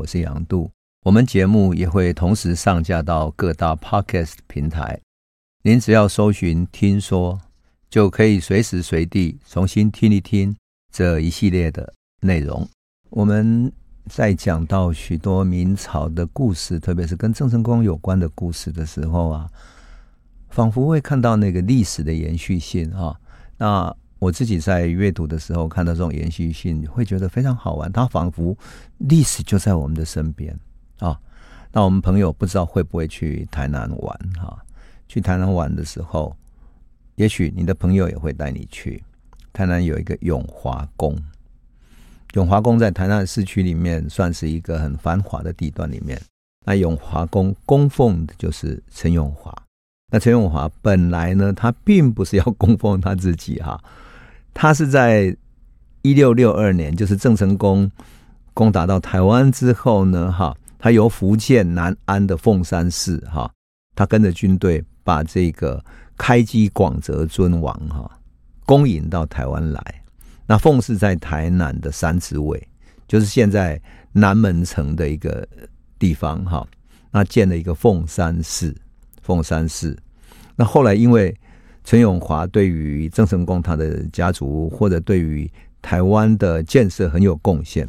我是杨度。我们节目也会同时上架到各大 Podcast 平台，您只要搜寻“听说”，就可以随时随地重新听一听这一系列的内容。我们在讲到许多明朝的故事，特别是跟郑成功有关的故事的时候啊，仿佛会看到那个历史的延续性啊。那我自己在阅读的时候看到这种延续性，会觉得非常好玩。它仿佛历史就在我们的身边。啊，那我们朋友不知道会不会去台南玩哈？去台南玩的时候，也许你的朋友也会带你去。台南有一个永华宫，永华宫在台南市区里面算是一个很繁华的地段里面。那永华宫供奉的就是陈永华。那陈永华本来呢，他并不是要供奉他自己哈，他是在一六六二年，就是郑成功攻打到台湾之后呢，哈。他由福建南安的凤山市哈，他跟着军队把这个开基广泽尊王哈攻引到台湾来。那凤是在台南的三子尾，就是现在南门城的一个地方哈。那建了一个凤山市，凤山市。那后来因为陈永华对于郑成功他的家族或者对于台湾的建设很有贡献，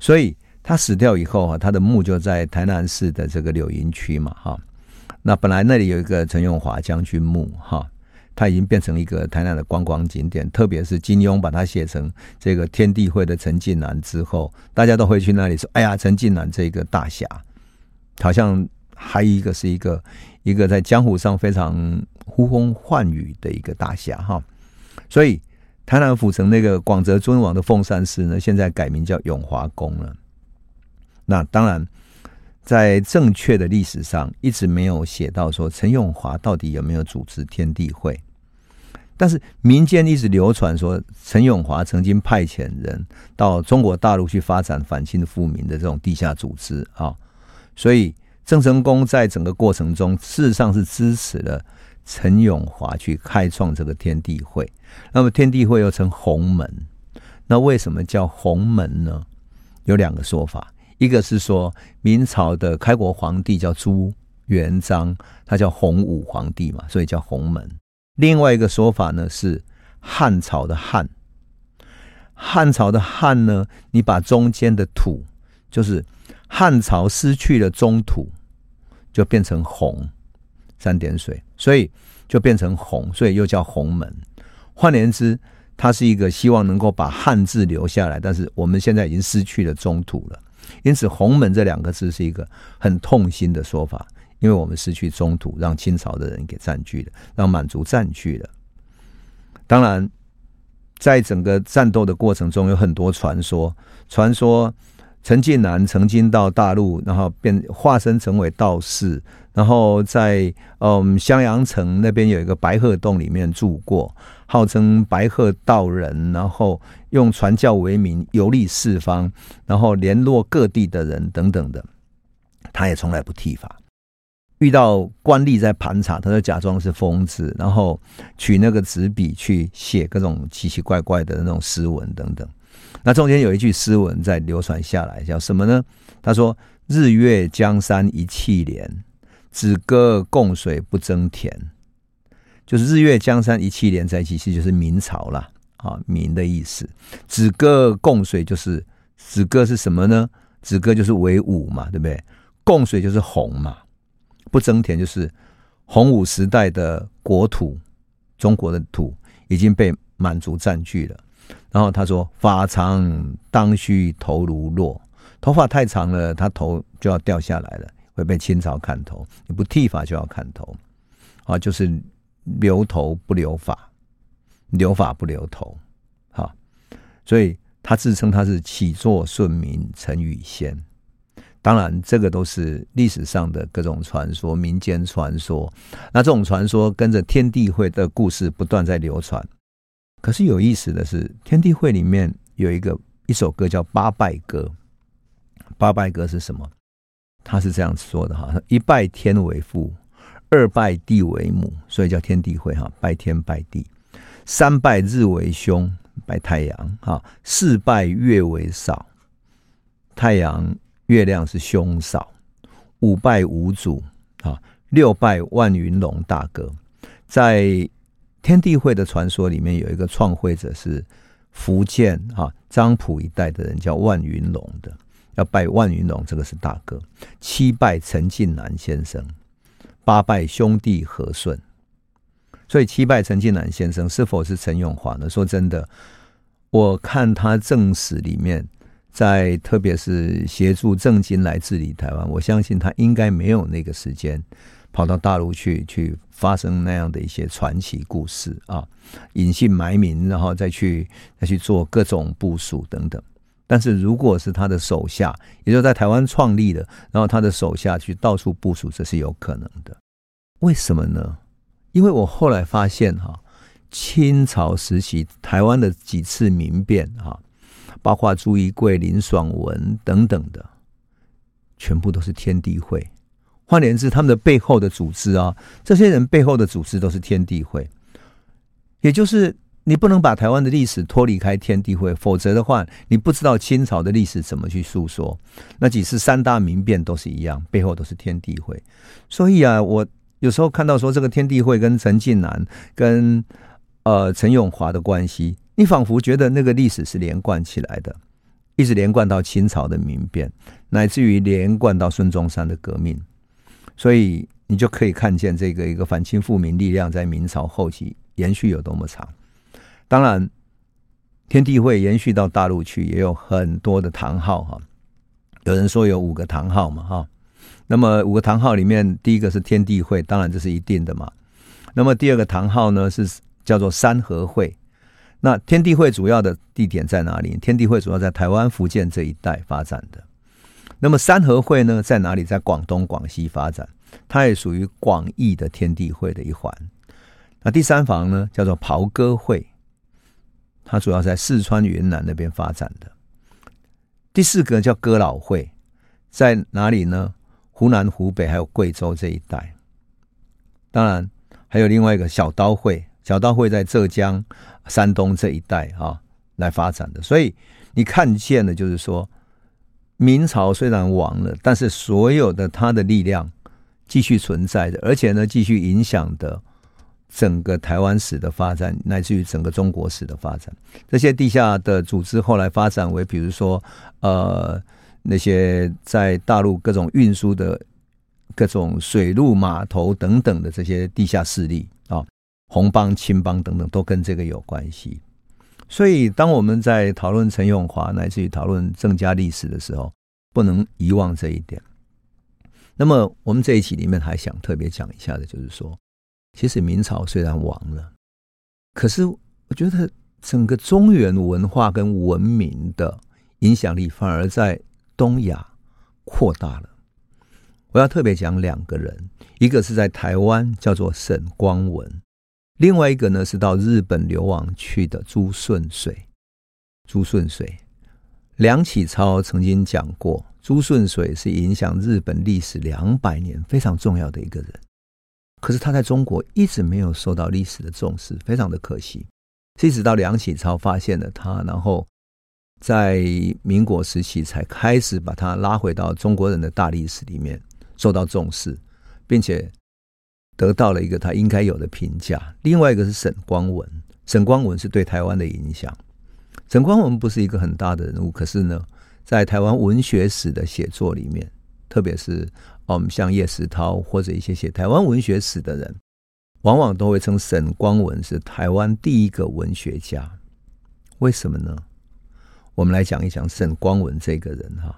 所以。他死掉以后啊，他的墓就在台南市的这个柳营区嘛，哈。那本来那里有一个陈永华将军墓，哈，他已经变成一个台南的观光景点。特别是金庸把它写成这个天地会的陈近南之后，大家都会去那里说：“哎呀，陈近南这个大侠，好像还有一个是一个一个在江湖上非常呼风唤雨的一个大侠，哈。”所以台南府城那个广泽尊王的凤山寺呢，现在改名叫永华宫了。那当然，在正确的历史上一直没有写到说陈永华到底有没有组织天地会，但是民间一直流传说陈永华曾经派遣人到中国大陆去发展反清复明的这种地下组织啊，所以郑成功在整个过程中事实上是支持了陈永华去开创这个天地会。那么天地会又称洪门，那为什么叫洪门呢？有两个说法。一个是说明朝的开国皇帝叫朱元璋，他叫洪武皇帝嘛，所以叫洪门。另外一个说法呢是汉朝的汉，汉朝的汉呢，你把中间的土，就是汉朝失去了中土，就变成洪三点水，所以就变成洪，所以又叫洪门。换言之，它是一个希望能够把汉字留下来，但是我们现在已经失去了中土了。因此，“洪门”这两个字是一个很痛心的说法，因为我们失去中土，让清朝的人给占据了，让满族占据了。当然，在整个战斗的过程中，有很多传说，传说陈近南曾经到大陆，然后变化身成为道士，然后在嗯襄阳城那边有一个白鹤洞里面住过。号称白鹤道人，然后用传教为名游历四方，然后联络各地的人等等的，他也从来不剃发。遇到官吏在盘查，他就假装是疯子，然后取那个纸笔去写各种奇奇怪怪的那种诗文等等。那中间有一句诗文在流传下来，叫什么呢？他说：“日月江山一气连，止戈共水不争田。”就是日月江山一气连在一起，其实就是明朝了啊，明的意思。止戈共水就是止戈是什么呢？止戈就是为武嘛，对不对？共水就是洪嘛，不争田就是洪武时代的国土，中国的土已经被满族占据了。然后他说：“发长当须头如落，头发太长了，他头就要掉下来了，会被清朝砍头。你不剃发就要砍头啊，就是。”留头不留发，留发不留头，哈，所以他自称他是起作顺民陈禹先。当然，这个都是历史上的各种传说、民间传说。那这种传说跟着天地会的故事不断在流传。可是有意思的是，天地会里面有一个一首歌叫《八拜歌》。八拜歌是什么？他是这样说的哈：一拜天为父。二拜地为母，所以叫天地会哈，拜天拜地；三拜日为兄，拜太阳哈；四拜月为嫂，太阳、月亮是兄嫂，五拜五祖啊，六拜万云龙大哥。在天地会的传说里面，有一个创会者是福建啊漳浦一带的人，叫万云龙的，要拜万云龙，这个是大哥。七拜陈近南先生，八拜兄弟和顺。所以七拜陈近南先生是否是陈永华呢？说真的，我看他正史里面，在特别是协助郑经来治理台湾，我相信他应该没有那个时间跑到大陆去去发生那样的一些传奇故事啊，隐姓埋名，然后再去再去做各种部署等等。但是如果是他的手下，也就在台湾创立的，然后他的手下去到处部署，这是有可能的。为什么呢？因为我后来发现哈，清朝时期台湾的几次民变哈，包括朱一贵、林爽文等等的，全部都是天地会。换言之，他们的背后的组织啊，这些人背后的组织都是天地会。也就是你不能把台湾的历史脱离开天地会，否则的话，你不知道清朝的历史怎么去诉说。那几次三大民变都是一样，背后都是天地会。所以啊，我。有时候看到说这个天地会跟陈近南跟呃陈永华的关系，你仿佛觉得那个历史是连贯起来的，一直连贯到清朝的民变，乃至于连贯到孙中山的革命，所以你就可以看见这个一个反清复明力量在明朝后期延续有多么长。当然，天地会延续到大陆去也有很多的堂号哈，有人说有五个堂号嘛哈。那么五个堂号里面，第一个是天地会，当然这是一定的嘛。那么第二个堂号呢是叫做三合会。那天地会主要的地点在哪里？天地会主要在台湾、福建这一带发展的。那么三合会呢在哪里？在广东、广西发展，它也属于广义的天地会的一环。那第三房呢叫做袍哥会，它主要在四川、云南那边发展的。第四个叫哥老会，在哪里呢？湖南、湖北还有贵州这一带，当然还有另外一个小刀会，小刀会在浙江、山东这一带啊来发展的。所以你看见的，就是说明朝虽然亡了，但是所有的它的力量继续存在的，而且呢，继续影响的整个台湾史的发展，乃至于整个中国史的发展。这些地下的组织后来发展为，比如说呃。那些在大陆各种运输的各种水路码头等等的这些地下势力啊，红帮、青帮等等，都跟这个有关系。所以，当我们在讨论陈永华乃至于讨论郑家历史的时候，不能遗忘这一点。那么，我们这一期里面还想特别讲一下的，就是说，其实明朝虽然亡了，可是我觉得整个中原文化跟文明的影响力反而在。东亚扩大了，我要特别讲两个人，一个是在台湾叫做沈光文，另外一个呢是到日本流亡去的朱顺水。朱顺水，梁启超曾经讲过，朱顺水是影响日本历史两百年非常重要的一个人，可是他在中国一直没有受到历史的重视，非常的可惜。一直到梁启超发现了他，然后。在民国时期才开始把他拉回到中国人的大历史里面受到重视，并且得到了一个他应该有的评价。另外一个是沈光文，沈光文是对台湾的影响。沈光文不是一个很大的人物，可是呢，在台湾文学史的写作里面，特别是我们像叶石涛或者一些写台湾文学史的人，往往都会称沈光文是台湾第一个文学家。为什么呢？我们来讲一讲沈光文这个人哈。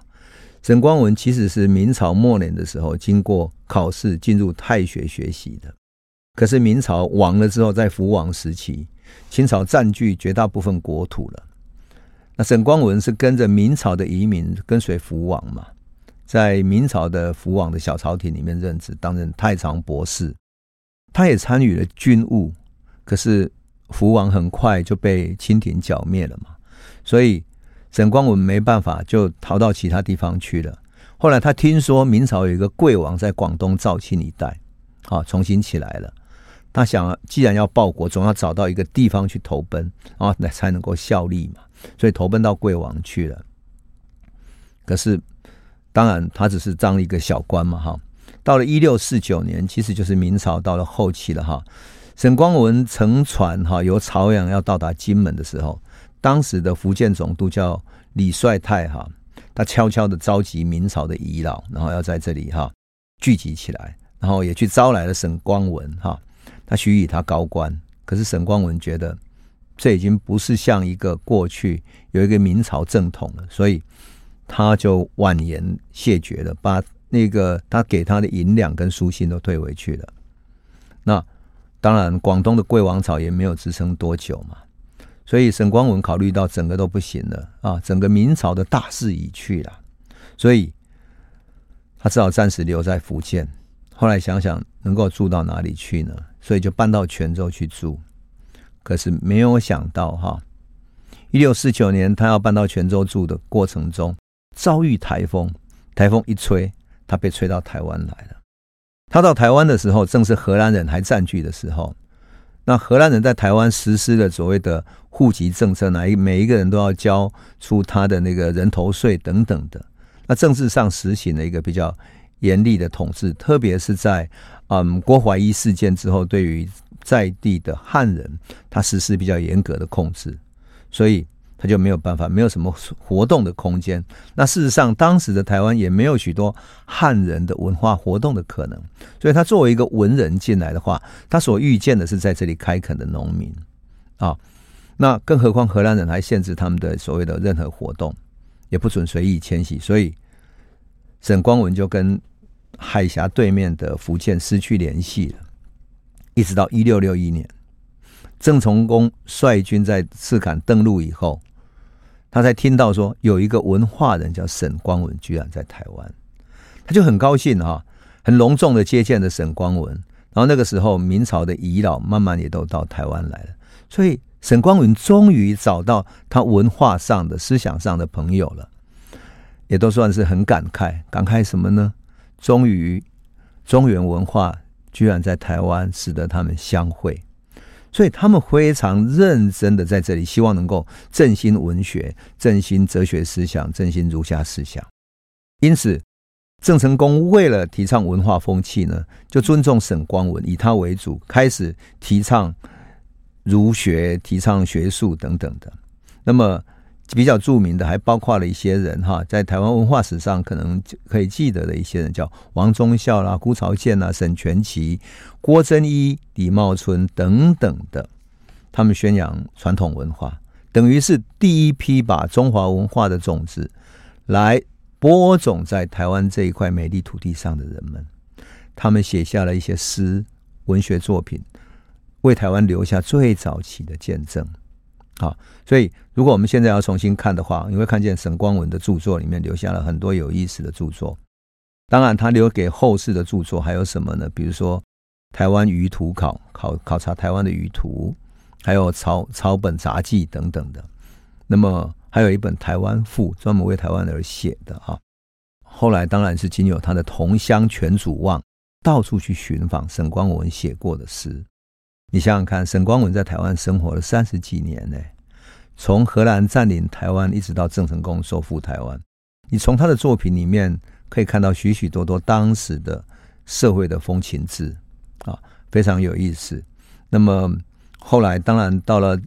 沈光文其实是明朝末年的时候经过考试进入太学学习的，可是明朝亡了之后，在福王时期，清朝占据绝大部分国土了。那沈光文是跟着明朝的移民跟随福王嘛，在明朝的福王的小朝廷里面任职，担任太常博士。他也参与了军务，可是福王很快就被清廷剿灭了嘛，所以。沈光文没办法，就逃到其他地方去了。后来他听说明朝有一个贵王在广东肇庆一带，啊，重新起来了。他想，既然要报国，总要找到一个地方去投奔，啊，那才能够效力嘛。所以投奔到贵王去了。可是当然他只是当了一个小官嘛，哈。到了一六四九年，其实就是明朝到了后期了，哈。沈光文乘船哈由朝阳要到达金门的时候，当时的福建总督叫李帅泰哈，他悄悄的召集明朝的遗老，然后要在这里哈聚集起来，然后也去招来了沈光文哈，他许以他高官。可是沈光文觉得这已经不是像一个过去有一个明朝正统了，所以他就婉言谢绝了，把那个他给他的银两跟书信都退回去了。那当然，广东的贵王朝也没有支撑多久嘛，所以沈光文考虑到整个都不行了啊，整个明朝的大势已去了，所以他只好暂时留在福建。后来想想能够住到哪里去呢？所以就搬到泉州去住。可是没有想到哈，一六四九年他要搬到泉州住的过程中，遭遇台风，台风一吹，他被吹到台湾来了。他到台湾的时候，正是荷兰人还占据的时候。那荷兰人在台湾实施的所谓的户籍政策，呢一每一个人都要交出他的那个人头税等等的。那政治上实行了一个比较严厉的统治，特别是在嗯郭怀一事件之后，对于在地的汉人，他实施比较严格的控制，所以他就没有办法，没有什么活动的空间。那事实上，当时的台湾也没有许多汉人的文化活动的可能，所以他作为一个文人进来的话，他所遇见的是在这里开垦的农民啊。那更何况荷兰人还限制他们的所谓的任何活动，也不准随意迁徙，所以沈光文就跟海峡对面的福建失去联系了，一直到一六六一年，郑成功率军在赤崁登陆以后，他才听到说有一个文化人叫沈光文，居然在台湾，他就很高兴哈，很隆重的接见了沈光文。然后那个时候，明朝的遗老慢慢也都到台湾来了，所以沈光文终于找到他文化上的、思想上的朋友了，也都算是很感慨。感慨什么呢？终于，中原文化居然在台湾使得他们相会，所以他们非常认真的在这里，希望能够振兴文学、振兴哲学思想、振兴儒家思想。因此，郑成功为了提倡文化风气呢，就尊重沈光文，以他为主，开始提倡儒学、提倡学术等等的。那么。比较著名的还包括了一些人哈，在台湾文化史上可能可以记得的一些人，叫王忠孝啦、辜朝建啦、沈全奇、郭真一、李茂春等等的。他们宣扬传统文化，等于是第一批把中华文化的种子来播种在台湾这一块美丽土地上的人们。他们写下了一些诗、文学作品，为台湾留下最早期的见证。好，所以如果我们现在要重新看的话，你会看见沈光文的著作里面留下了很多有意思的著作。当然，他留给后世的著作还有什么呢？比如说《台湾舆图考》，考考察台湾的舆图，还有草草本杂记等等的。那么还有一本《台湾赋》，专门为台湾而写的哈。后来当然是仅有他的同乡全祖望到处去寻访沈光文写过的诗。你想想看，沈光文在台湾生活了三十几年呢，从荷兰占领台湾一直到郑成功收复台湾，你从他的作品里面可以看到许许多多当时的社会的风情志啊，非常有意思。那么后来当然到了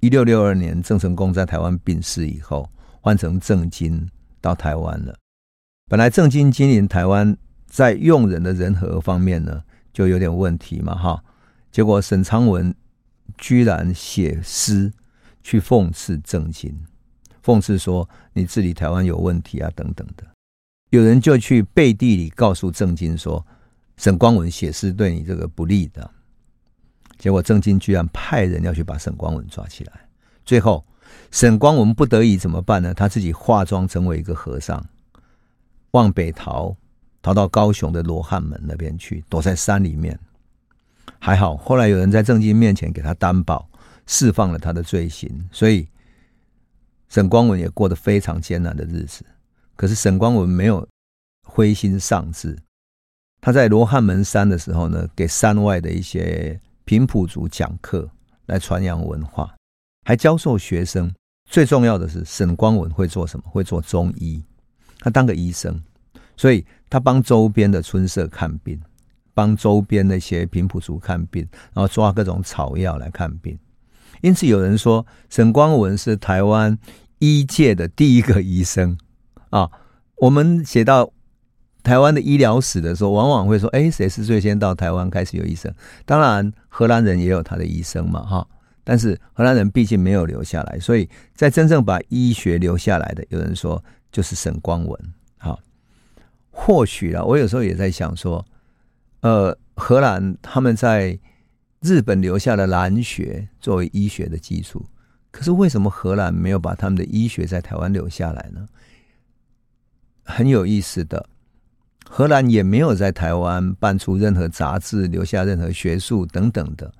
一六六二年，郑成功在台湾病逝以后，换成郑经到台湾了。本来郑经经营台湾，在用人的人和方面呢，就有点问题嘛，哈。结果沈昌文居然写诗去讽刺郑经，讽刺说你治理台湾有问题啊等等的。有人就去背地里告诉郑经说，沈光文写诗对你这个不利的。结果郑经居然派人要去把沈光文抓起来。最后沈光文不得已怎么办呢？他自己化妆成为一个和尚，往北逃，逃到高雄的罗汉门那边去，躲在山里面。还好，后来有人在郑经面前给他担保，释放了他的罪行，所以沈光文也过得非常艰难的日子。可是沈光文没有灰心丧志，他在罗汉门山的时候呢，给山外的一些平埔族讲课，来传扬文化，还教授学生。最重要的是，沈光文会做什么？会做中医，他当个医生。所以他帮周边的村社看病，帮周边那些平埔族看病，然后抓各种草药来看病。因此有人说，沈光文是台湾医界的第一个医生啊。我们写到台湾的医疗史的时候，往往会说：“哎，谁是最先到台湾开始有医生？”当然，荷兰人也有他的医生嘛，哈。但是荷兰人毕竟没有留下来，所以在真正把医学留下来的，有人说就是沈光文。哈，或许啊，我有时候也在想说，呃，荷兰他们在日本留下了兰学作为医学的基础，可是为什么荷兰没有把他们的医学在台湾留下来呢？很有意思的，荷兰也没有在台湾办出任何杂志，留下任何学术等等的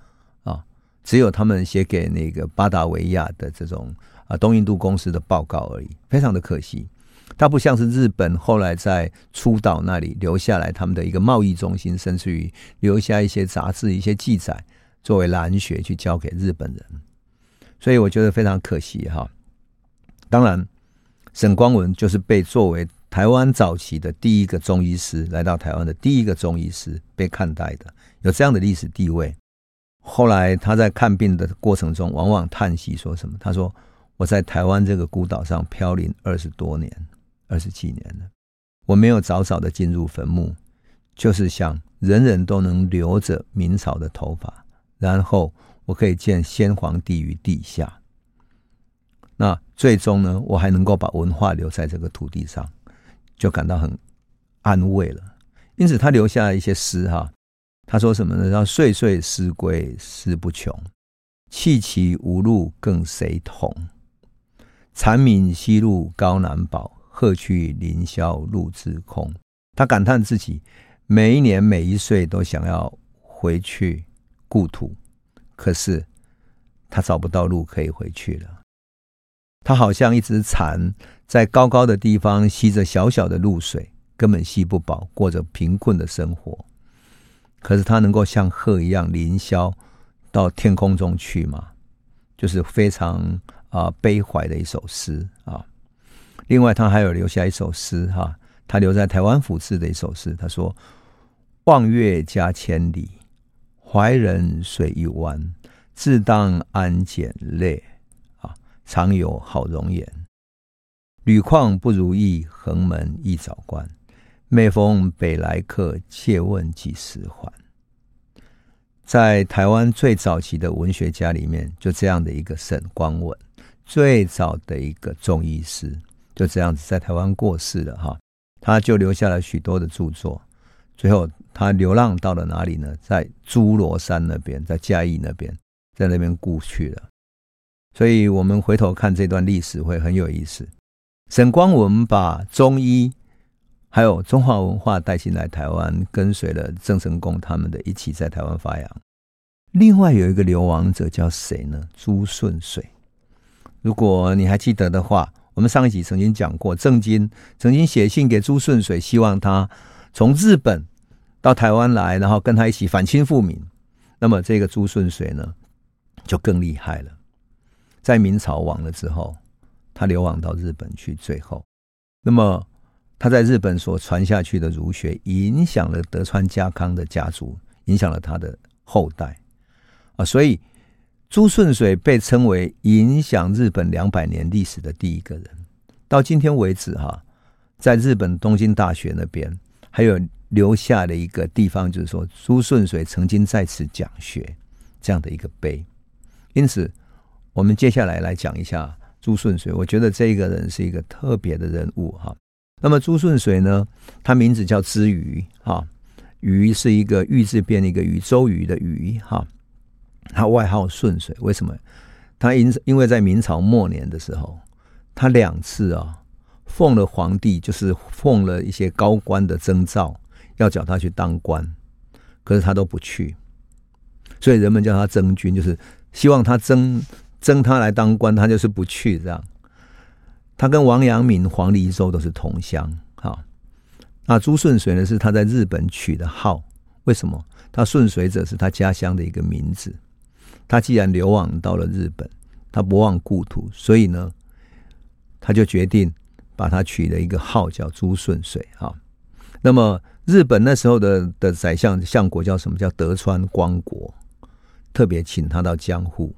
啊，只有他们写给那个巴达维亚的这种啊东印度公司的报告而已，非常的可惜。它不像是日本后来在出岛那里留下来他们的一个贸易中心，甚至于留下一些杂志、一些记载作为蓝学去交给日本人，所以我觉得非常可惜哈。当然，沈光文就是被作为。台湾早期的第一个中医师来到台湾的第一个中医师被看待的有这样的历史地位。后来他在看病的过程中，往往叹息说什么？他说：“我在台湾这个孤岛上飘零二十多年，二十几年了，我没有早早的进入坟墓，就是想人人都能留着明朝的头发，然后我可以见先皇帝于地下。那最终呢，我还能够把文化留在这个土地上。”就感到很安慰了，因此他留下了一些诗哈。他说什么呢？叫“岁岁思归思不穷，弃其无路更谁同？蝉鸣西路高难保，鹤去林霄路自空。”他感叹自己每一年每一岁都想要回去故土，可是他找不到路可以回去了。他好像一只蝉，在高高的地方吸着小小的露水，根本吸不饱，过着贫困的生活。可是他能够像鹤一样凌霄到天空中去吗？就是非常啊、悲怀的一首诗啊。另外，他还有留下一首诗哈、他留在台湾府志的一首诗。他说：“望月家千里，怀人水一湾，自当安检泪。”常有好容颜，屡况不如意，横门一早关。每逢北来客，借问几时还？在台湾最早期的文学家里面，就这样的一个沈光文，最早的一个中医师，就这样子在台湾过世了哈。他就留下了许多的著作，最后他流浪到了哪里呢？在诸罗山那边，在嘉义那边，在那边故去了。所以我们回头看这段历史会很有意思。沈光文把中医还有中华文化带进来台湾，跟随了郑成功他们的一起在台湾发扬。另外有一个流亡者叫谁呢？朱顺水。如果你还记得的话，我们上一集曾经讲过，郑经曾经写信给朱顺水，希望他从日本到台湾来，然后跟他一起反清复明。那么这个朱顺水呢，就更厉害了。在明朝亡了之后，他流亡到日本去。最后，那么他在日本所传下去的儒学，影响了德川家康的家族，影响了他的后代啊。所以朱顺水被称为影响日本两百年历史的第一个人。到今天为止，哈，在日本东京大学那边还有留下的一个地方，就是说朱顺水曾经在此讲学这样的一个碑。因此。我们接下来来讲一下朱顺水，我觉得这个人是一个特别的人物哈。那么朱顺水呢，他名字叫之鱼哈，鱼是一个玉字边的一个鱼，周瑜的瑜哈。他外号顺水，为什么？他因因为在明朝末年的时候，他两次啊奉了皇帝，就是奉了一些高官的征召，要叫他去当官，可是他都不去，所以人们叫他征军，就是希望他征。征他来当官，他就是不去。这样，他跟王阳明、黄黎周都是同乡。好，那朱顺水呢？是他在日本取的号。为什么？他顺水者是他家乡的一个名字。他既然流亡到了日本，他不忘故土，所以呢，他就决定把他取了一个号叫朱顺水。哈，那么日本那时候的的宰相相国叫什么？叫德川光国，特别请他到江户，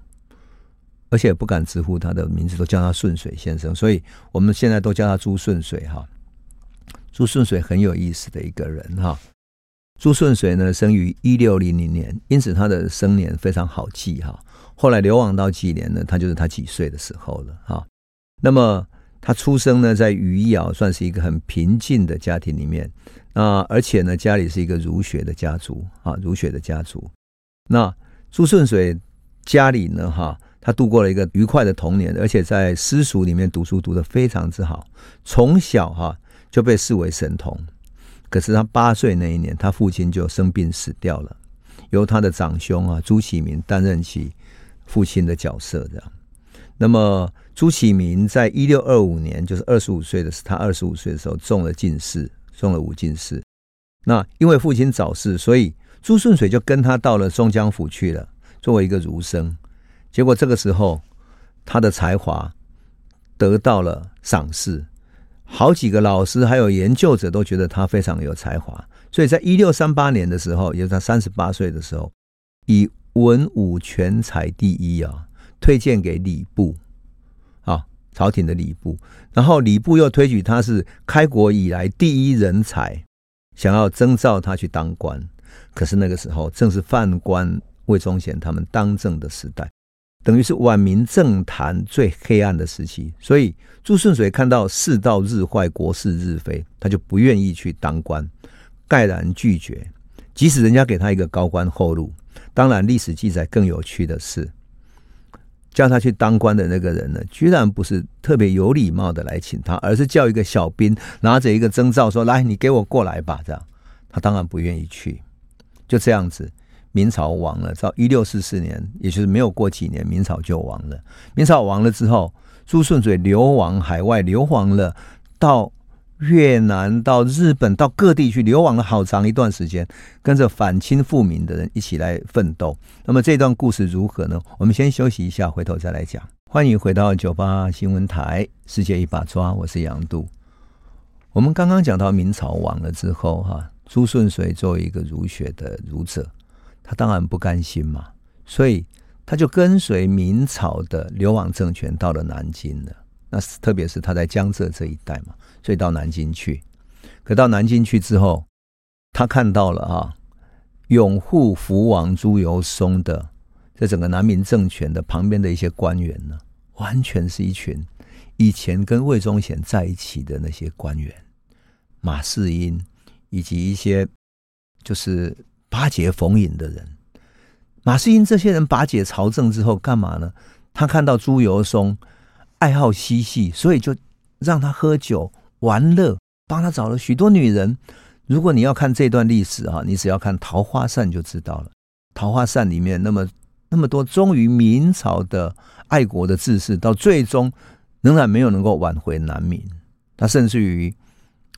而且不敢直呼他的名字，都叫他顺水先生。所以我们现在都叫他朱顺水哈。朱顺水很有意思的一个人哈。朱顺水呢，生于一六零零年，因此他的生年非常好记哈。后来流亡到几年呢？他就是他几岁的时候了哈。那么他出生呢，在余姚，算是一个很平静的家庭里面啊，而且呢，家里是一个儒学的家族啊，儒学的家族。那朱顺水家里呢，哈，他度过了一个愉快的童年，而且在私塾里面读书读得非常之好，从小哈就被视为神童。可是他八岁那一年，他父亲就生病死掉了，由他的长兄啊朱启明担任起父亲的角色。这样，那么朱启明在一六二五年，就是二十五岁的时候，他二十五岁的时候中了进士，中了五进士。那因为父亲早逝，所以朱顺水就跟他到了松江府去了，作为一个儒生。结果这个时候，他的才华得到了赏识。好几个老师还有研究者都觉得他非常有才华，所以在一六三八年的时候，也就是他三十八岁的时候，以文武全才第一啊，推荐给礼部啊，朝廷的礼部，然后礼部又推举他是开国以来第一人才，想要征召他去当官。可是那个时候正是犯官魏忠贤他们当政的时代。等于是晚明政坛最黑暗的时期，所以朱顺水看到世道日坏，国势日非，他就不愿意去当官，盖然拒绝。即使人家给他一个高官厚禄，当然历史记载更有趣的是，叫他去当官的那个人呢，居然不是特别有礼貌的来请他，而是叫一个小兵拿着一个征召说：“来，你给我过来吧。”这样，他当然不愿意去，就这样子。明朝亡了，到一六四四年，也就是没有过几年，明朝就亡了。明朝亡了之后，朱顺水流亡海外，流亡了到越南、到日本、到各地去，流亡了好长一段时间，跟着反清复明的人一起来奋斗。那么这段故事如何呢？我们先休息一下，回头再来讲。欢迎回到九八新闻台，世界一把抓，我是杨度。我们刚刚讲到明朝亡了之后，哈，朱顺水作为一个儒学的儒者。他当然不甘心嘛，所以他就跟随明朝的流亡政权到了南京了。那特别是他在江浙这一带嘛，所以到南京去。可到南京去之后，他看到了啊，拥护福王朱由崧的这整个南明政权的旁边的一些官员呢，完全是一群以前跟魏忠贤在一起的那些官员，马士英以及一些就是。巴结冯隐的人，马士英这些人巴结朝政之后干嘛呢？他看到朱由崧爱好嬉戏，所以就让他喝酒玩乐，帮他找了许多女人。如果你要看这段历史哈，你只要看《桃花扇》就知道了。《桃花扇》里面那么那么多忠于明朝的爱国的志士，到最终仍然没有能够挽回南明。他甚至于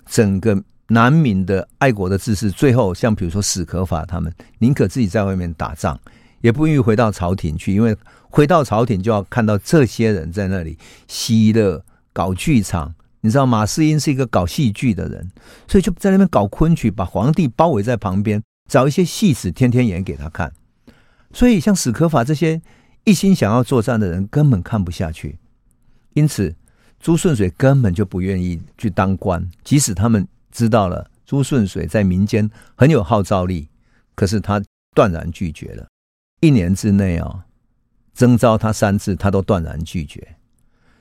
整个。南明的爱国的志士，最后像比如说史可法他们，宁可自己在外面打仗，也不愿意回到朝廷去，因为回到朝廷就要看到这些人在那里嬉乐搞剧场。你知道马士英是一个搞戏剧的人，所以就在那边搞昆曲，把皇帝包围在旁边，找一些戏子天天演给他看。所以像史可法这些一心想要作战的人，根本看不下去。因此，朱顺水根本就不愿意去当官，即使他们。知道了，朱顺水在民间很有号召力，可是他断然拒绝了。一年之内啊，征召他三次，他都断然拒绝。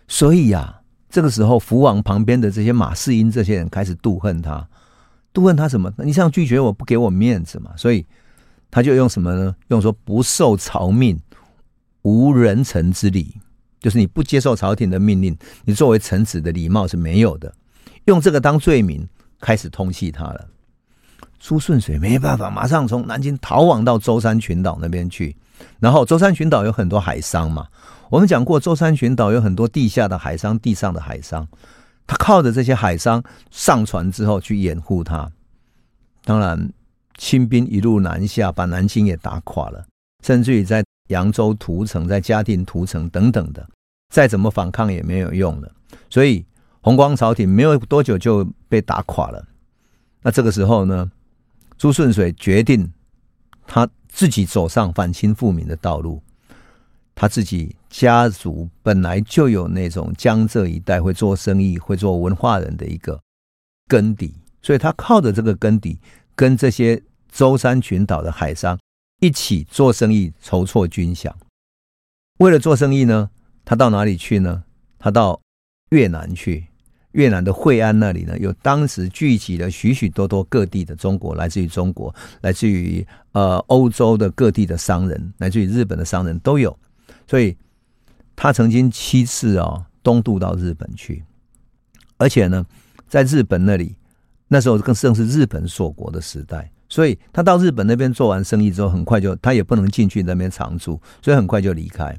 所以呀，这个时候福王旁边的这些马士英这些人开始妒恨他，妒恨他什么？你这样拒绝我不给我面子嘛？所以他就用什么呢？用说不受朝命，无人臣之礼，就是你不接受朝廷的命令，你作为臣子的礼貌是没有的。用这个当罪名。开始通缉他了，朱顺水没办法，马上从南京逃亡到舟山群岛那边去。然后舟山群岛有很多海商嘛，我们讲过，舟山群岛有很多地下的海商，地上的海商。他靠着这些海商上船之后去掩护他。当然，清兵一路南下，把南京也打垮了，甚至于在扬州屠城，在嘉定屠城等等的，再怎么反抗也没有用了。所以。弘光朝廷没有多久就被打垮了。那这个时候呢，朱顺水决定他自己走上反清复明的道路。他自己家族本来就有那种江浙一带会做生意、会做文化人的一个根底，所以他靠着这个根底，跟这些舟山群岛的海商一起做生意，筹措军饷。为了做生意呢，他到哪里去呢？他到越南去。越南的惠安那里呢，有当时聚集了许许多多各地的中国，来自于中国，来自于呃欧洲的各地的商人，来自于日本的商人都有。所以，他曾经七次啊、哦、东渡到日本去，而且呢，在日本那里，那时候更正是日本锁国的时代，所以他到日本那边做完生意之后，很快就他也不能进去那边常住，所以很快就离开。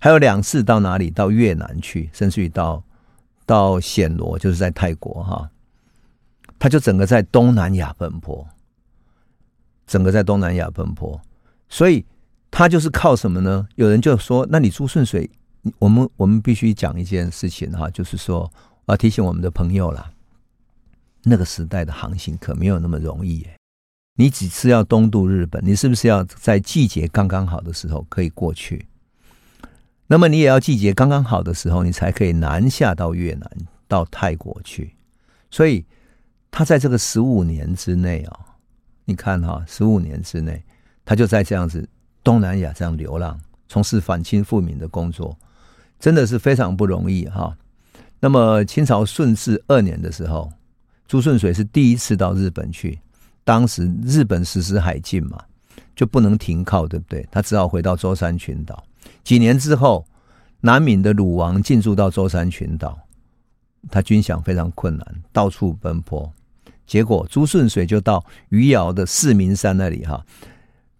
还有两次到哪里？到越南去，甚至于到到暹罗，就是在泰国哈，他就整个在东南亚奔波，整个在东南亚奔波，所以。他就是靠什么呢？有人就说：“那你朱顺水，我们我们必须讲一件事情哈，就是说，我要提醒我们的朋友啦，那个时代的航行可没有那么容易耶。你几次要东渡日本，你是不是要在季节刚刚好的时候可以过去？那么你也要季节刚刚好的时候，你才可以南下到越南、到泰国去。所以他在这个十五年之内啊，你看哈，十五年之内，他就在这样子。”东南亚这样流浪，从事反清复明的工作，真的是非常不容易哈。那么清朝顺治二年的时候，朱顺水是第一次到日本去，当时日本实施海禁嘛，就不能停靠，对不对？他只好回到舟山群岛。几年之后，南闽的鲁王进驻到舟山群岛，他军饷非常困难，到处奔波，结果朱顺水就到余姚的四明山那里哈，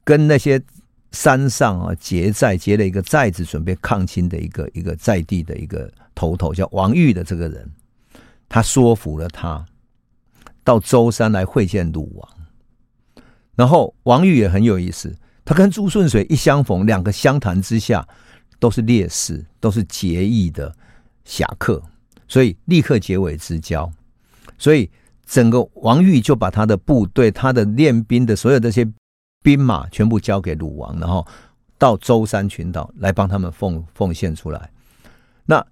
跟那些。山上啊，结寨结了一个寨子，准备抗清的一个一个在地的一个头头，叫王玉的这个人，他说服了他到舟山来会见鲁王。然后王玉也很有意思，他跟朱顺水一相逢，两个相谈之下都是烈士，都是结义的侠客，所以立刻结为之交。所以整个王玉就把他的部队、他的练兵的所有这些。兵马全部交给鲁王，然后到舟山群岛来帮他们奉奉献出来。那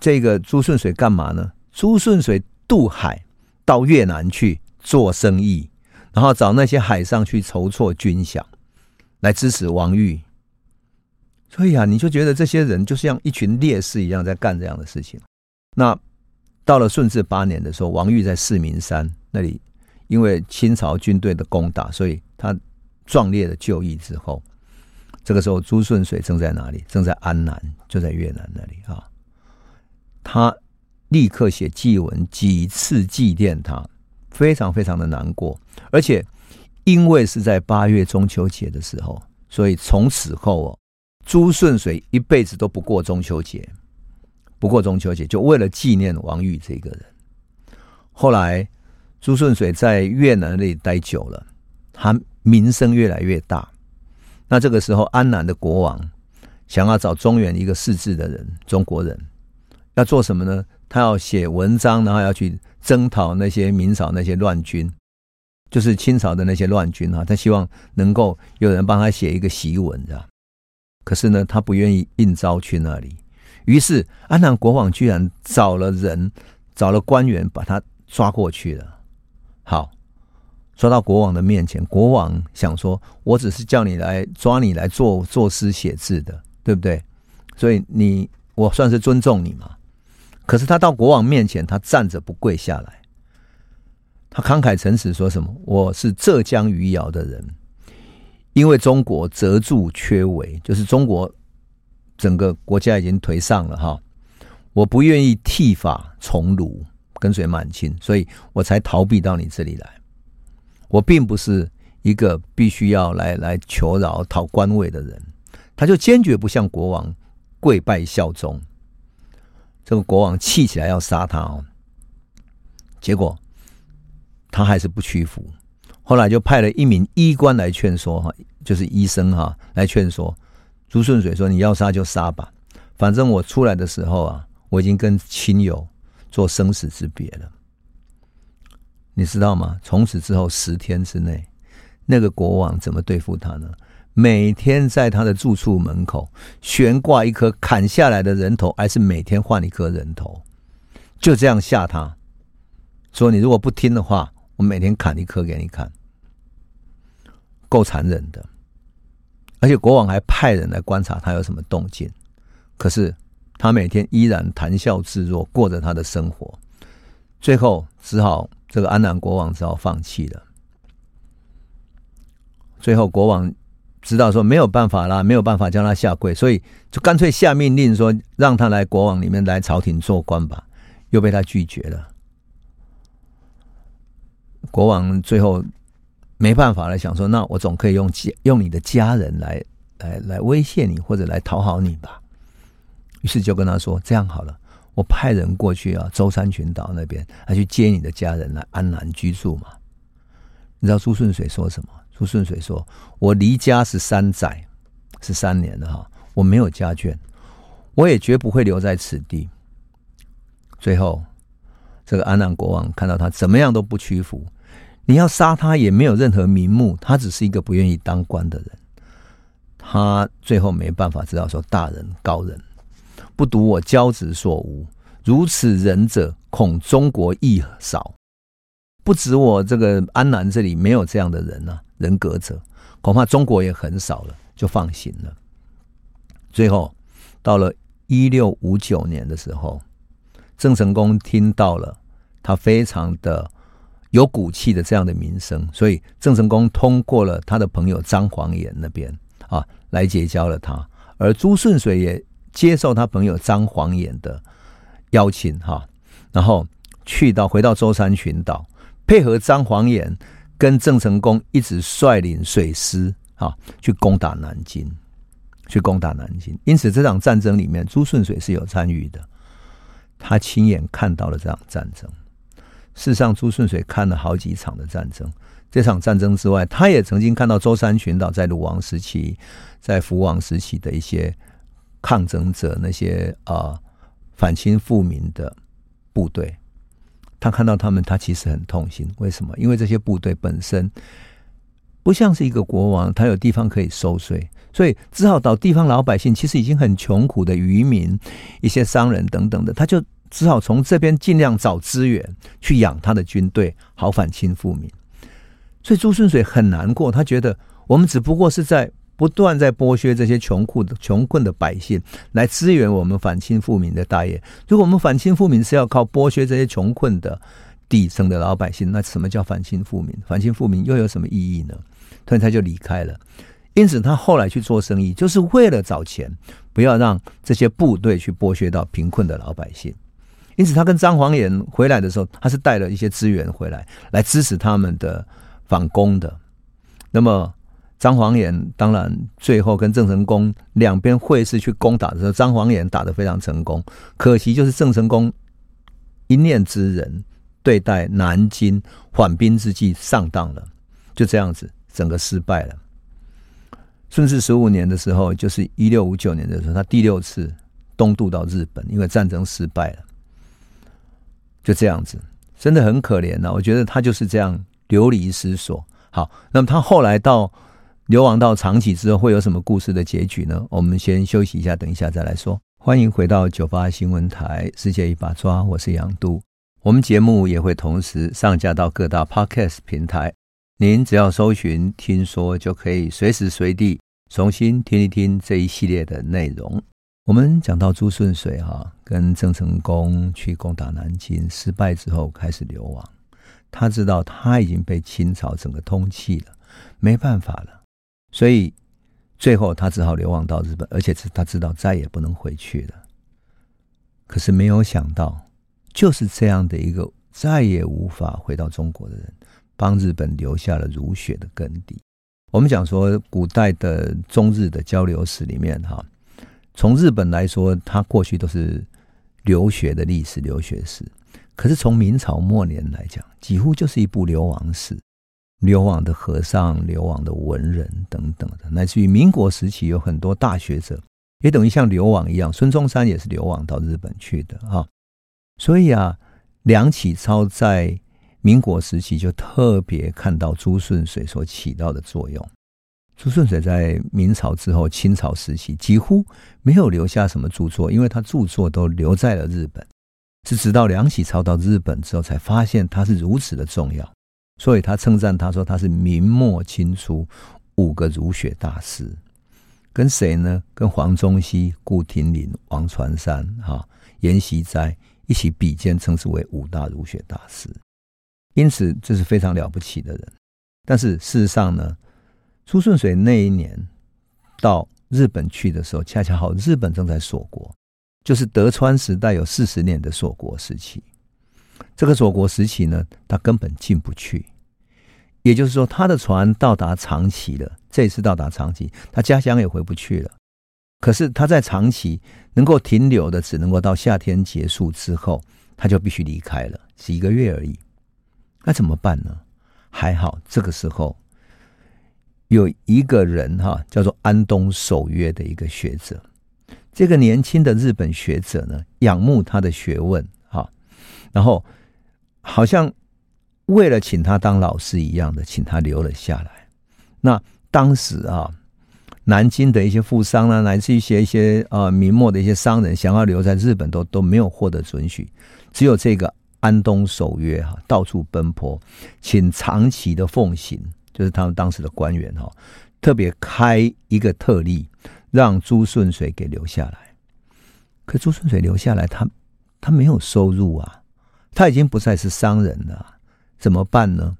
这个朱顺水干嘛呢？朱顺水渡海到越南去做生意，然后找那些海上去筹措军饷，来支持王玉。所以啊，你就觉得这些人就像一群烈士一样在干这样的事情。那到了顺治八年的时候，王玉在四明山那里。因为清朝军队的攻打，所以他壮烈的就义之后，这个时候朱顺水正在哪里？正在安南，就在越南那里啊。他立刻写祭文，几次祭奠他，非常非常的难过。而且因为是在八月中秋节的时候，所以从此后哦，朱顺水一辈子都不过中秋节，不过中秋节，就为了纪念王玉这个人。后来。朱顺水在越南那里待久了，他名声越来越大。那这个时候，安南的国王想要找中原一个识字的人，中国人要做什么呢？他要写文章，然后要去征讨那些明朝那些乱军，就是清朝的那些乱军啊。他希望能够有人帮他写一个檄文，这样。可是呢，他不愿意应召去那里。于是，安南国王居然找了人，找了官员，把他抓过去了。好，抓到国王的面前，国王想说：“我只是叫你来抓你来做作诗写字的，对不对？所以你我算是尊重你嘛。”可是他到国王面前，他站着不跪下来，他慷慨陈词说什么：“我是浙江余姚的人，因为中国折柱缺尾，就是中国整个国家已经颓丧了哈，我不愿意剃发从卢。”跟随满清，所以我才逃避到你这里来。我并不是一个必须要来来求饶讨官位的人。他就坚决不向国王跪拜效忠。这个国王气起来要杀他哦，结果他还是不屈服。后来就派了一名医官来劝说哈，就是医生哈来劝说朱顺水说：“你要杀就杀吧，反正我出来的时候啊，我已经跟亲友。”做生死之别了。你知道吗？从此之后十天之内，那个国王怎么对付他呢？每天在他的住处门口悬挂一颗砍下来的人头，还是每天换一颗人头，就这样吓他，说你如果不听的话，我每天砍一颗给你看，够残忍的。而且国王还派人来观察他有什么动静，可是他每天依然谈笑自若，过着他的生活。最后只好这个安南国王只好放弃了。最后国王。知道说没有办法啦，没有办法叫他下跪，所以就干脆下命令说让他来国王里面来朝廷做官吧，又被他拒绝了。国王最后没办法了，想说那我总可以用用你的家人来来来威胁你或者来讨好你吧。于是就跟他说这样好了，我派人过去啊，舟山群岛那边来去接你的家人来安南居住嘛。你知道朱顺水说什么？朱顺水说：“我离家十三载，十三年了哈，我没有家眷，我也绝不会留在此地。”最后，这个安南国王看到他怎么样都不屈服，你要杀他也没有任何名目，他只是一个不愿意当官的人。他最后没办法，知道说大人高人，不独我交子所无，如此仁者，恐中国亦少。不止我这个安南这里没有这样的人啊。人格者，恐怕中国也很少了，就放行了。最后到了一六五九年的时候，郑成功听到了他非常的有骨气的这样的名声，所以郑成功通过了他的朋友张煌言那边啊来结交了他，而朱顺水也接受他朋友张煌言的邀请哈，然后去到回到舟山群岛，配合张煌言。跟郑成功一直率领水师啊去攻打南京，去攻打南京。因此这场战争里面，朱顺水是有参与的，他亲眼看到了这场战争。事实上，朱顺水看了好几场的战争。这场战争之外，他也曾经看到舟山群岛在鲁王时期、在福王时期的一些抗争者，那些啊、呃、反清复明的部队。他看到他们，他其实很痛心。为什么？因为这些部队本身不像是一个国王，他有地方可以收税，所以只好找地方老百姓，其实已经很穷苦的渔民、一些商人等等的，他就只好从这边尽量找资源去养他的军队，好反清复明。所以朱顺水很难过，他觉得我们只不过是在。不断在剥削这些穷苦的穷困的百姓，来支援我们反清复明的大业。如果我们反清复明是要靠剥削这些穷困的底层的老百姓，那什么叫反清复明？反清复明又有什么意义呢？所以他就离开了。因此，他后来去做生意，就是为了找钱，不要让这些部队去剥削到贫困的老百姓。因此，他跟张煌言回来的时候，他是带了一些资源回来，来支持他们的反攻的。那么。张煌言当然最后跟郑成功两边会师去攻打的时候，张煌言打得非常成功。可惜就是郑成功一念之仁，对待南京缓兵之计上当了，就这样子整个失败了。顺治十五年的时候，就是一六五九年的时候，他第六次东渡到日本，因为战争失败了，就这样子，真的很可怜呐、我觉得他就是这样流离失所。好，那么他后来到。流亡到长崎之后会有什么故事的结局呢？我们先休息一下，等一下再来说。欢迎回到九八新闻台，世界一把抓，我是杨都。我们节目也会同时上架到各大 Podcast 平台，您只要搜寻“听说”，就可以随时随地重新听一听这一系列的内容。我们讲到朱顺水哈，跟郑成功去攻打南京失败之后开始流亡，他知道他已经被清朝整个通缉了，没办法了。所以最后他只好流亡到日本，而且是他知道再也不能回去了。可是没有想到，就是这样的一个再也无法回到中国的人，帮日本留下了儒学的根底。我们讲说，古代的中日的交流史里面，哈，从日本来说，它过去都是留学的历史、留学史。可是从明朝末年来讲，几乎就是一部流亡史。流亡的和尚、流亡的文人等等的，乃至于民国时期有很多大学者，也等于像流亡一样。孙中山也是流亡到日本去的啊。所以啊，梁启超在民国时期就特别看到朱顺水所起到的作用。朱顺水在明朝之后，清朝时期几乎没有留下什么著作，因为他著作都留在了日本。是直到梁启超到日本之后，才发现他是如此的重要。所以他称赞他说他是明末清初五个儒学大师，跟谁呢？跟黄宗羲、顾亭林、王传山、哈颜锡斋一起比肩，称之为五大儒学大师。因此，这是非常了不起的人。但是事实上呢，朱顺水那一年到日本去的时候，恰恰好日本正在锁国，就是德川时代有四十年的锁国时期。这个锁国时期呢，他根本进不去。也就是说，他的船到达长崎了。这次到达长崎，他家乡也回不去了。可是他在长崎能够停留的，只能够到夏天结束之后，他就必须离开了，是一个月而已。那怎么办呢？还好，这个时候有一个人哈，叫做安东守约的一个学者。这个年轻的日本学者呢，仰慕他的学问，然后好像。为了请他当老师一样的，请他留了下来。那当时啊，南京的一些富商呢，乃至一些一些呃明末的一些商人，想要留在日本都都没有获得准许。只有这个安东守约哈，到处奔波，请长崎的奉行，就是他们当时的官员哈，特别开一个特例，让朱顺水给留下来。可朱顺水留下来，他他没有收入啊，他已经不再是商人了。怎么办呢？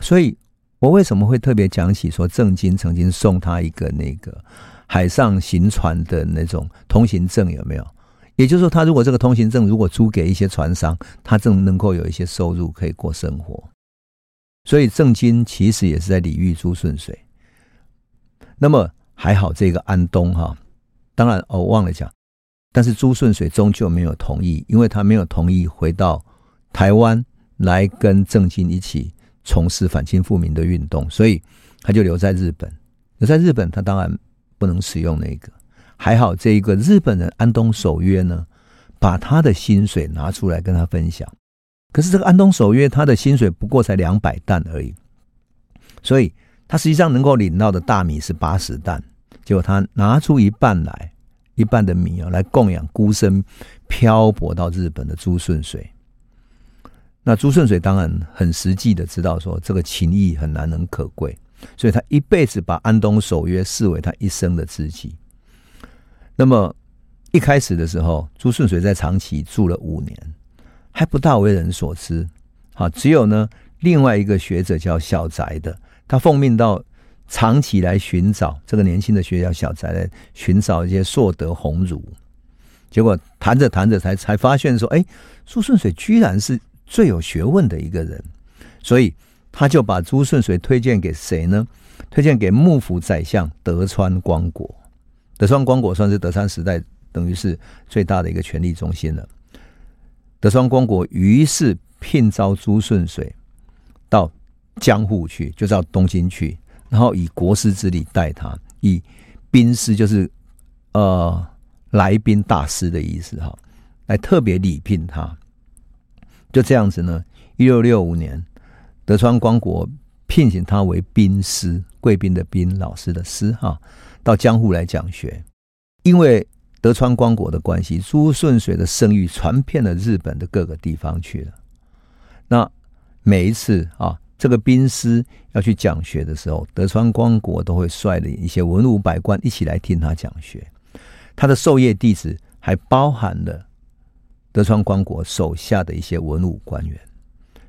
所以，我为什么会特别讲起说，郑经曾经送他一个那个海上行船的那种通行证，有没有？也就是说，他如果这个通行证如果租给一些船商，他正能够有一些收入，可以过生活。所以，郑经其实也是在礼遇朱顺水。那么还好，这个安东哈，当然哦，忘了讲，但是朱顺水终究没有同意，因为他没有同意回到台湾。来跟郑经一起从事反清复明的运动，所以他就留在日本。留在日本，他当然不能使用那个。还好，这一个日本人安东守约呢，把他的薪水拿出来跟他分享。可是这个安东守约，他的薪水不过才两百担而已，所以他实际上能够领到的大米是八十担。结果他拿出一半来，一半的米啊，来供养孤身漂泊到日本的朱顺水。那朱顺水当然很实际的知道说，这个情谊很难能可贵，所以他一辈子把安东守约视为他一生的知己。那么一开始的时候，朱顺水在长崎住了五年，还不大为人所知。好，只有呢另外一个学者叫小宅的，他奉命到长期来寻找这个年轻的学校小宅来寻找一些硕德鸿儒。结果谈着谈着才才发现说，哎，朱顺水居然是。最有学问的一个人，所以他就把朱顺水推荐给谁呢？推荐给幕府宰相德川光国。德川光国算是德川时代等于是最大的一个权力中心了。德川光国于是聘召朱顺水到江户去，就到东京去，然后以国师之礼待他，以宾师就是呃来宾大师的意思哈，来特别礼聘他。就这样子呢，一六六五年，德川光国聘请他为宾师，贵宾的宾，老师的师哈，到江户来讲学。因为德川光国的关系，朱顺水的声誉传遍了日本的各个地方去了。那每一次啊，这个宾师要去讲学的时候，德川光国都会率领一些文武百官一起来听他讲学。他的授业弟子还包含了。德川光国手下的一些文武官员，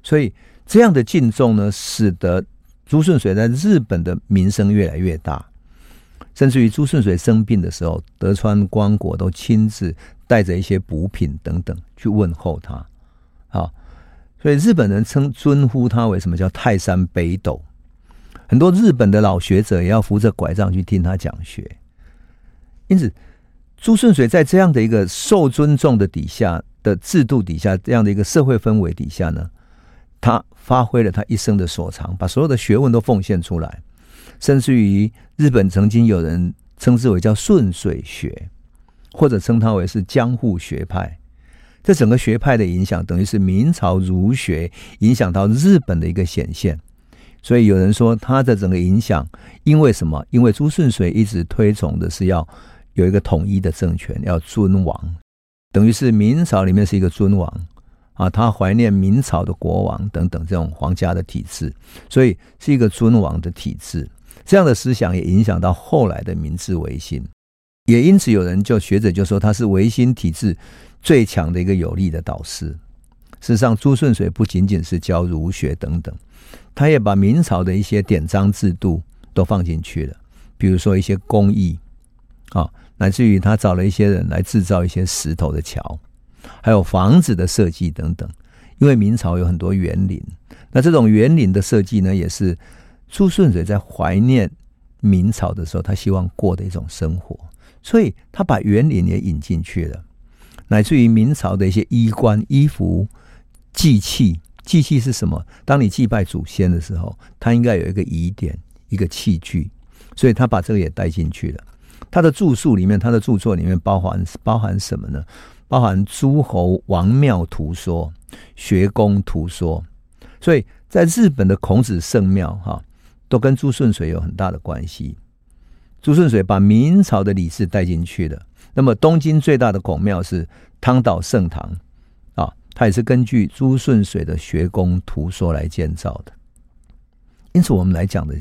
所以这样的敬重呢，使得朱顺水在日本的名声越来越大。甚至于朱顺水生病的时候，德川光国都亲自带着一些补品等等去问候他。所以日本人称尊呼他为什么叫泰山北斗。很多日本的老学者也要扶着拐杖去听他讲学。因此，朱顺水在这样的一个受尊重的底下。的制度底下，这样的一个社会氛围底下呢，他发挥了他一生的所长，把所有的学问都奉献出来，甚至于日本曾经有人称之为叫顺水学，或者称他为是江户学派。这整个学派的影响，等于是明朝儒学影响到日本的一个显现。所以有人说，他的整个影响，因为什么？因为朱顺水一直推崇的是要有一个统一的政权，要尊王，等于是明朝里面是一个尊王啊。他怀念明朝的国王等等这种皇家的体制，所以是一个尊王的体制。这样的思想也影响到后来的明治维新，也因此有人就学者就说他是维新体制最强的一个有力的导师。事实上，朱顺水不仅仅是教儒学等等。他也把明朝的一些典章制度都放进去了，比如说一些工艺啊，乃至于他找了一些人来制造一些石头的桥，还有房子的设计等等。因为明朝有很多园林，那这种园林的设计呢，也是朱顺水在怀念明朝的时候，他希望过的一种生活，所以他把园林也引进去了，乃至于明朝的一些衣冠、衣服、祭器。祭器是什么？当你祭拜祖先的时候，他应该有一个仪典，一个器具，所以他把这个也带进去了。他的著述里面，他的著作里面包含包含什么呢？包含诸侯王庙图说、学宫图说。所以在日本的孔子圣庙，哈，都跟朱顺水有很大的关系。朱顺水把明朝的礼制带进去了。那么东京最大的孔庙是汤岛圣堂啊。它也是根据朱顺水的学宫图说来建造的，因此我们来讲的，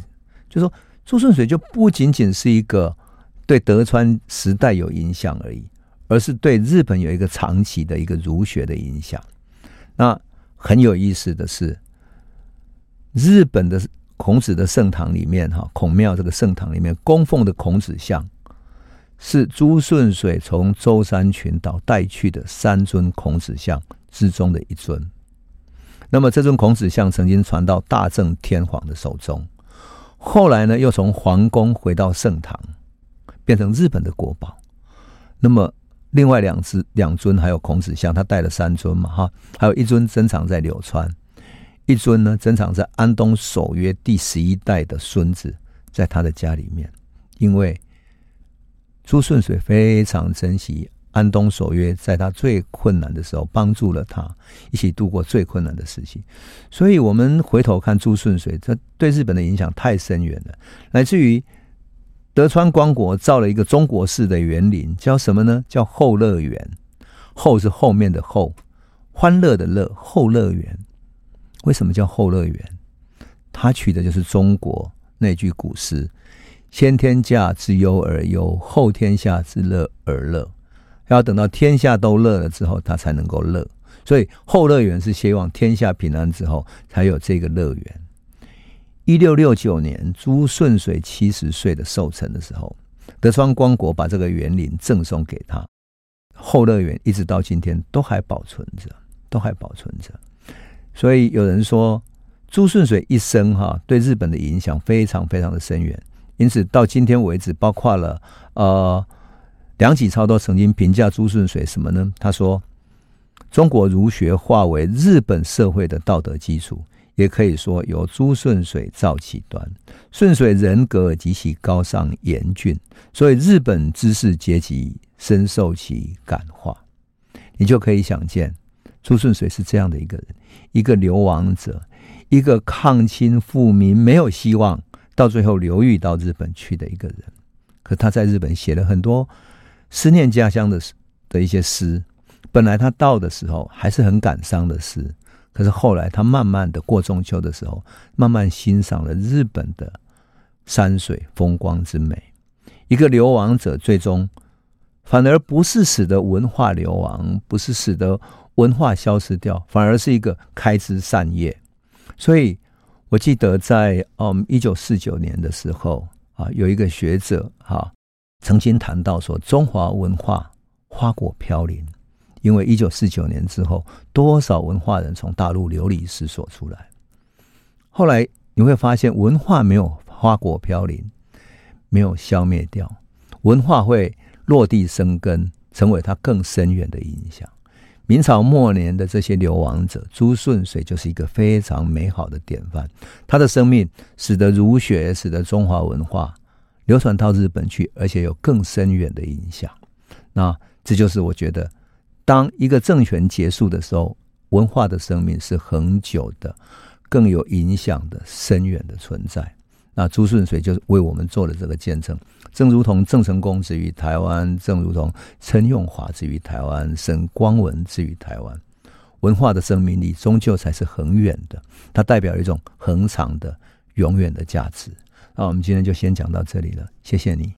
就说朱顺水就不仅仅是一个对德川时代有影响而已，而是对日本有一个长期的一个儒学的影响。那很有意思的是，日本的孔子的圣堂里面，哈孔庙这个圣堂里面供奉的孔子像，是朱顺水从舟山群岛带去的三尊孔子像之中的一尊，那么这尊孔子像曾经传到大正天皇的手中，后来呢又从皇宫回到圣堂，变成日本的国宝。那么另外两只两尊还有孔子像，他带了三尊嘛哈，还有一尊珍藏在柳川，一尊呢珍藏在安东守约第十一代的孙子在他的家里面，因为朱顺水非常珍惜。安东守约在他最困难的时候帮助了他，一起度过最困难的事情。所以，我们回头看朱顺水，这对日本的影响太深远了，来自于德川光国造了一个中国式的园林，叫什么呢？叫后乐园。后是后面的后，欢乐的乐，后乐园。为什么叫后乐园？他取的就是中国那句古诗：“先天下之忧而忧，后天下之乐而乐。”要等到天下都乐了之后，他才能够乐。所以后乐园是希望天下平安之后才有这个乐园。一六六九年，朱顺水七十岁的寿辰的时候，德川光国把这个园林赠送给他。后乐园一直到今天都还保存着，都还保存着。所以有人说，朱顺水一生哈对日本的影响非常非常的深远。因此到今天为止，包括了呃。梁启超都曾经评价朱顺水什么呢？他说：“中国儒学化为日本社会的道德基础，也可以说由朱顺水造其端。顺水人格极其高尚严峻，所以日本知识阶级深受其感化。你就可以想见，朱顺水是这样的一个人，一个流亡者，一个抗清复明没有希望，到最后流寓到日本去的一个人。可他在日本写了很多。”思念家乡的的一些诗，本来他到的时候还是很感伤的诗，可是后来他慢慢的过中秋的时候，慢慢欣赏了日本的山水风光之美。一个流亡者，最终反而不是使得文化流亡，不是使得文化消失掉，反而是一个开枝散叶。所以我记得在嗯一九四九年的时候啊，有一个学者哈。曾经谈到说，中华文化花果飘零，因为一九四九年之后，多少文化人从大陆流离失所出来。后来你会发现，文化没有花果飘零，没有消灭掉，文化会落地生根，成为它更深远的影响。明朝末年的这些流亡者，朱顺水就是一个非常美好的典范。他的生命使得儒学，使得中华文化。流传到日本去，而且有更深远的影响。那这就是我觉得当一个政权结束的时候，文化的生命是恒久的，更有影响的、深远的存在。那朱顺水就为我们做了这个见证，正如同郑成功之于台湾，正如同陈永华之于台湾，沈光文之于台湾，文化的生命力终究才是恒远的，它代表一种恒长的、永远的价值。那我们今天就先讲到这里了，谢谢你。